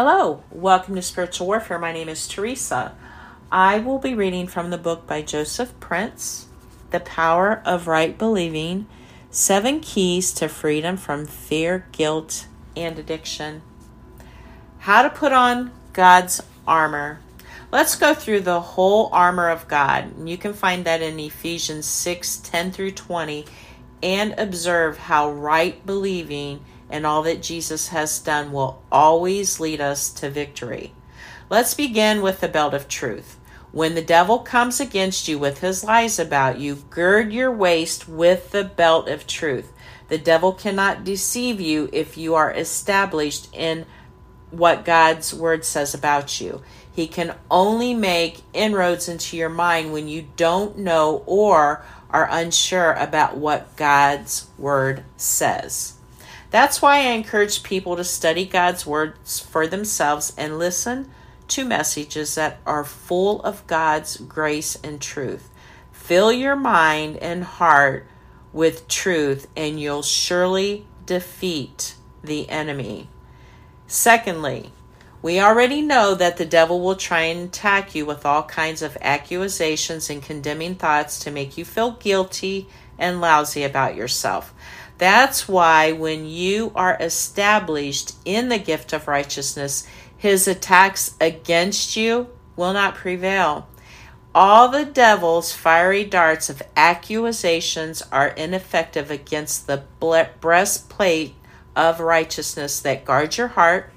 Hello, welcome to Spiritual Warfare. My name is Teresa. I will be reading from the book by Joseph Prince, The Power of Right Believing Seven Keys to Freedom from Fear, Guilt, and Addiction. How to put on God's armor. Let's go through the whole armor of God. You can find that in Ephesians 6 10 through 20 and observe how right believing and all that Jesus has done will always lead us to victory. Let's begin with the belt of truth. When the devil comes against you with his lies about you, gird your waist with the belt of truth. The devil cannot deceive you if you are established in what God's word says about you. He can only make inroads into your mind when you don't know or are unsure about what God's word says. That's why I encourage people to study God's words for themselves and listen to messages that are full of God's grace and truth. Fill your mind and heart with truth, and you'll surely defeat the enemy. Secondly, we already know that the devil will try and attack you with all kinds of accusations and condemning thoughts to make you feel guilty and lousy about yourself. That's why when you are established in the gift of righteousness, his attacks against you will not prevail. All the devil's fiery darts of accusations are ineffective against the breastplate of righteousness that guards your heart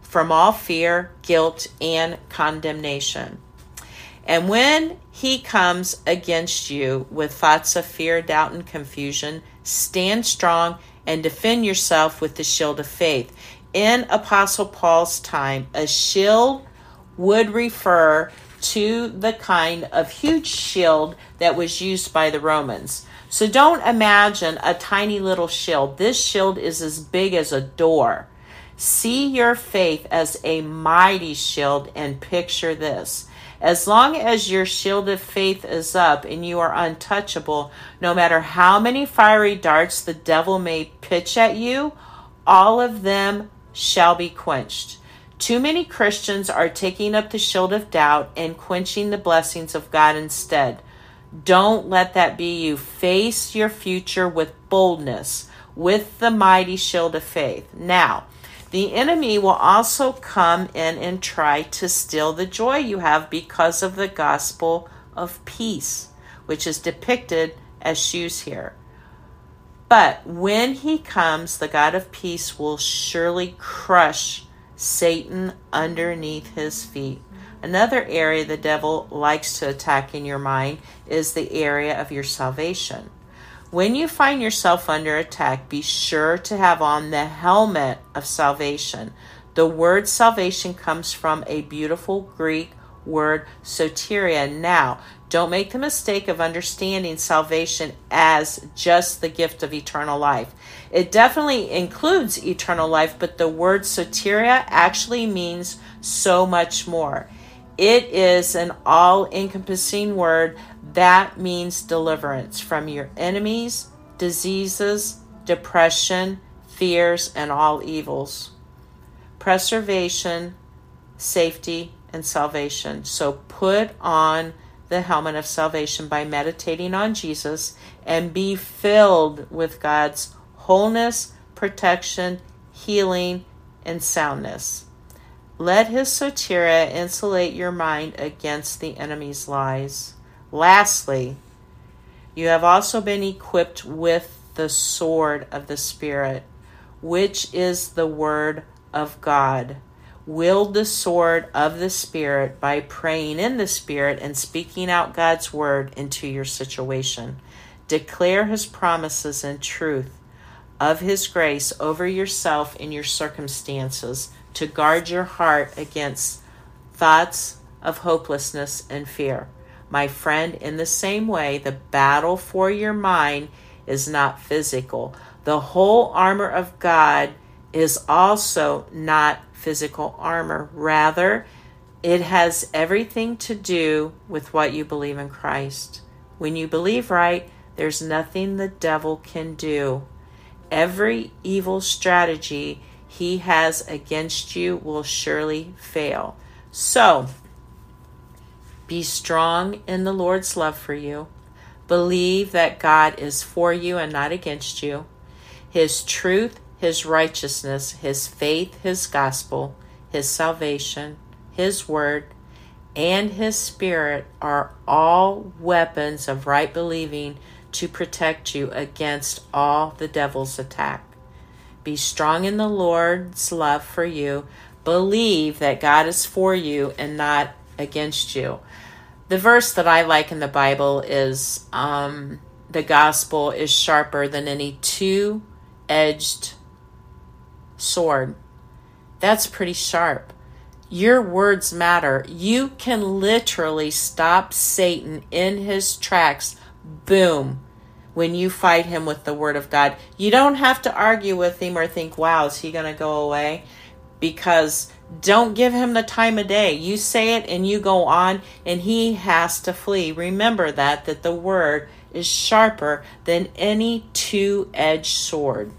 from all fear, guilt, and condemnation. And when he comes against you with thoughts of fear, doubt, and confusion, stand strong and defend yourself with the shield of faith. In Apostle Paul's time, a shield would refer to the kind of huge shield that was used by the Romans. So don't imagine a tiny little shield. This shield is as big as a door. See your faith as a mighty shield and picture this. As long as your shield of faith is up and you are untouchable, no matter how many fiery darts the devil may pitch at you, all of them shall be quenched. Too many Christians are taking up the shield of doubt and quenching the blessings of God instead. Don't let that be you. Face your future with boldness, with the mighty shield of faith. Now, the enemy will also come in and try to steal the joy you have because of the gospel of peace, which is depicted as shoes here. But when he comes, the God of peace will surely crush Satan underneath his feet. Another area the devil likes to attack in your mind is the area of your salvation. When you find yourself under attack, be sure to have on the helmet of salvation. The word salvation comes from a beautiful Greek word soteria. Now, don't make the mistake of understanding salvation as just the gift of eternal life. It definitely includes eternal life, but the word soteria actually means so much more. It is an all encompassing word that means deliverance from your enemies, diseases, depression, fears, and all evils. Preservation, safety, and salvation. So put on the helmet of salvation by meditating on Jesus and be filled with God's wholeness, protection, healing, and soundness. Let his soteria insulate your mind against the enemy's lies. Lastly, you have also been equipped with the sword of the Spirit, which is the Word of God. Wield the sword of the Spirit by praying in the Spirit and speaking out God's Word into your situation. Declare His promises and truth of His grace over yourself and your circumstances to guard your heart against thoughts of hopelessness and fear. My friend, in the same way, the battle for your mind is not physical. The whole armor of God is also not physical armor. Rather, it has everything to do with what you believe in Christ. When you believe right, there's nothing the devil can do. Every evil strategy he has against you will surely fail. So, be strong in the Lord's love for you. Believe that God is for you and not against you. His truth, His righteousness, His faith, His gospel, His salvation, His word, and His Spirit are all weapons of right believing to protect you against all the devil's attack. Be strong in the Lord's love for you. Believe that God is for you and not against you. The verse that I like in the Bible is um, the gospel is sharper than any two edged sword. That's pretty sharp. Your words matter. You can literally stop Satan in his tracks. Boom when you fight him with the word of God. You don't have to argue with him or think, wow, is he going to go away? Because don't give him the time of day. You say it and you go on, and he has to flee. Remember that, that the word is sharper than any two edged sword.